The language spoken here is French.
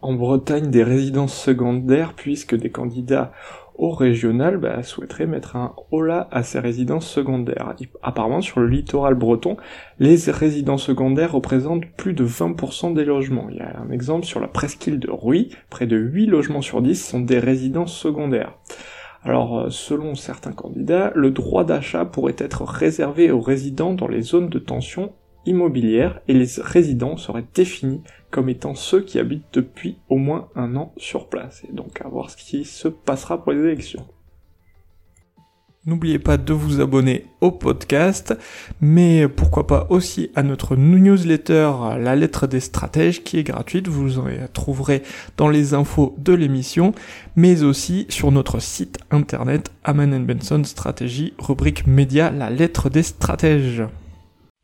en Bretagne des résidences secondaires puisque des candidats au régional bah, souhaiteraient mettre un holà à ces résidences secondaires. Apparemment, sur le littoral breton, les résidences secondaires représentent plus de 20% des logements. Il y a un exemple sur la presqu'île de Ruy, près de 8 logements sur 10 sont des résidences secondaires. Alors, euh, selon certains candidats, le droit d'achat pourrait être réservé aux résidents dans les zones de tension immobilière et les résidents seraient définis comme étant ceux qui habitent depuis au moins un an sur place. Et donc à voir ce qui se passera pour les élections. N'oubliez pas de vous abonner au podcast, mais pourquoi pas aussi à notre newsletter La lettre des stratèges qui est gratuite, vous en trouverez dans les infos de l'émission, mais aussi sur notre site internet Aman Benson Stratégie, rubrique média La lettre des stratèges.